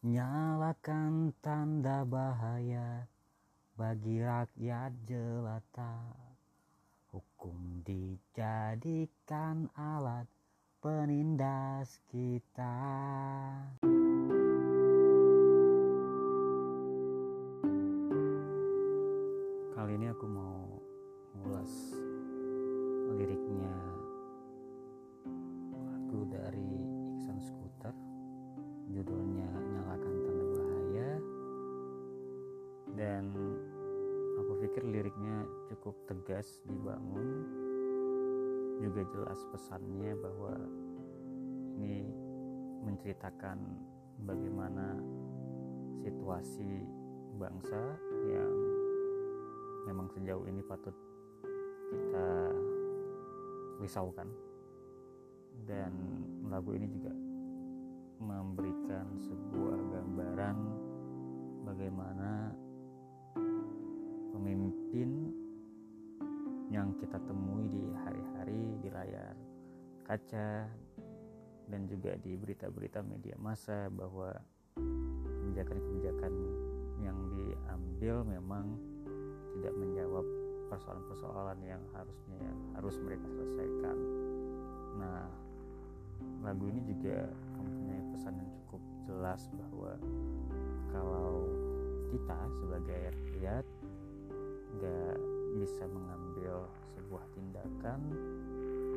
Nyalakan tanda bahaya bagi rakyat jelata. Hukum dijadikan alat penindas kita. Pikir liriknya cukup tegas dibangun. Juga jelas pesannya bahwa ini menceritakan bagaimana situasi bangsa yang memang sejauh ini patut kita risaukan. Dan lagu ini juga memberikan sebuah gambaran bagaimana pemimpin yang kita temui di hari-hari di layar kaca dan juga di berita-berita media massa bahwa kebijakan-kebijakan yang diambil memang tidak menjawab persoalan-persoalan yang harusnya harus mereka selesaikan. Nah, lagu ini juga mempunyai pesan yang cukup jelas bahwa kalau kita sebagai rakyat nggak bisa mengambil sebuah tindakan,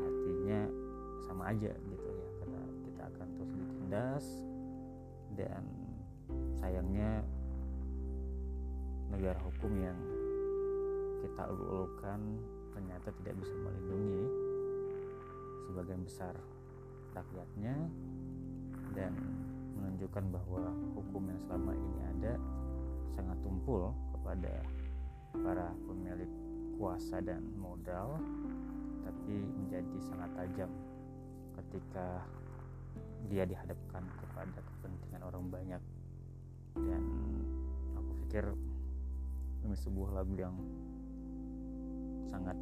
artinya sama aja gitu ya, karena kita akan terus ditindas. Dan sayangnya negara hukum yang kita ulu-ulukan ternyata tidak bisa melindungi sebagian besar rakyatnya dan menunjukkan bahwa hukum yang selama ini ada sangat tumpul kepada para pemilik kuasa dan modal tapi menjadi sangat tajam ketika dia dihadapkan kepada kepentingan orang banyak. Dan aku pikir ini sebuah lagu yang sangat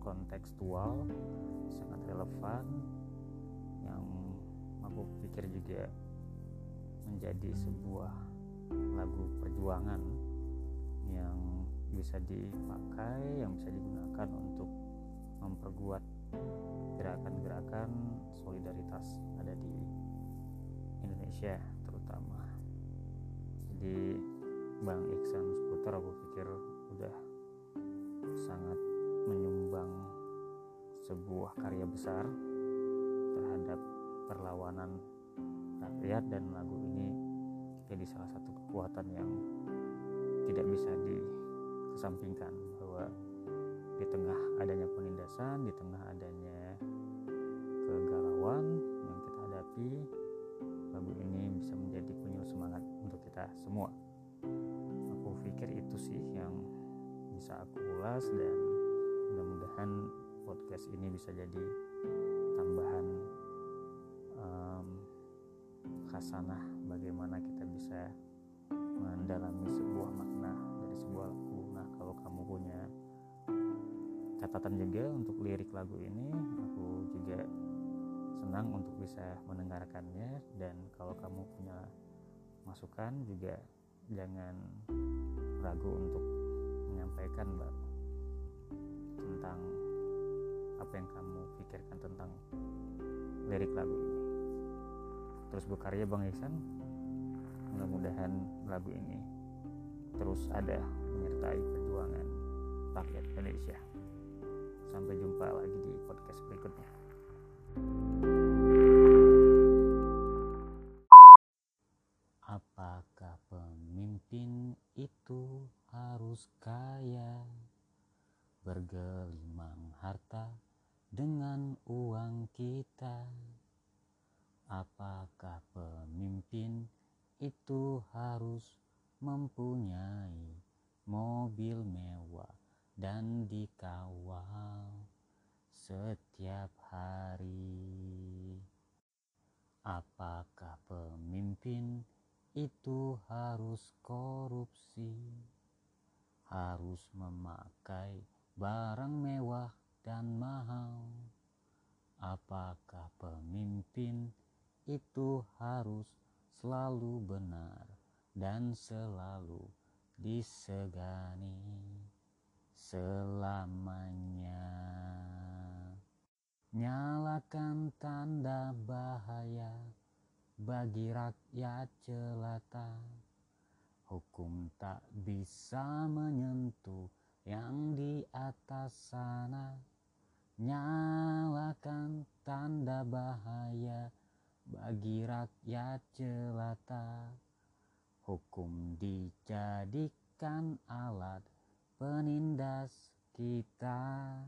kontekstual, sangat relevan yang aku pikir juga menjadi sebuah lagu perjuangan yang bisa dipakai, yang bisa digunakan untuk memperkuat gerakan-gerakan solidaritas ada di Indonesia terutama. Jadi Bang Iksan Skuter aku pikir udah sangat menyumbang sebuah karya besar terhadap perlawanan rakyat dan lagu ini jadi salah satu kekuatan yang tidak bisa dikesampingkan bahwa di tengah adanya penindasan, di tengah adanya kegalauan yang kita hadapi, lagu ini bisa menjadi penyuluh semangat untuk kita semua. Aku pikir itu sih yang bisa aku ulas dan mudah-mudahan podcast ini bisa jadi tambahan um, khasanah bagaimana kita bisa mendalami sebuah makna dari sebuah lagu. Kalau kamu punya catatan juga untuk lirik lagu ini, aku juga senang untuk bisa mendengarkannya. Dan kalau kamu punya masukan juga jangan ragu untuk menyampaikan mbak tentang apa yang kamu pikirkan tentang lirik lagu ini. Terus berkarya Bang Iksan mudah-mudahan lagu ini terus ada menyertai perjuangan rakyat Indonesia. Sampai jumpa lagi di podcast berikutnya. Apakah pemimpin itu harus kaya? Bergelimang harta dengan uang kita? Apakah pemimpin itu harus mempunyai mobil mewah dan dikawal setiap hari? Apakah pemimpin itu harus korupsi, harus memakai barang mewah dan mahal? Apakah pemimpin itu harus selalu benar dan selalu disegani selamanya. Nyalakan tanda bahaya bagi rakyat jelata. Hukum tak bisa menyentuh yang di atas sana. Nyalakan tanda bahaya bagi rakyat jelata. Hukum dijadikan alat penindas kita.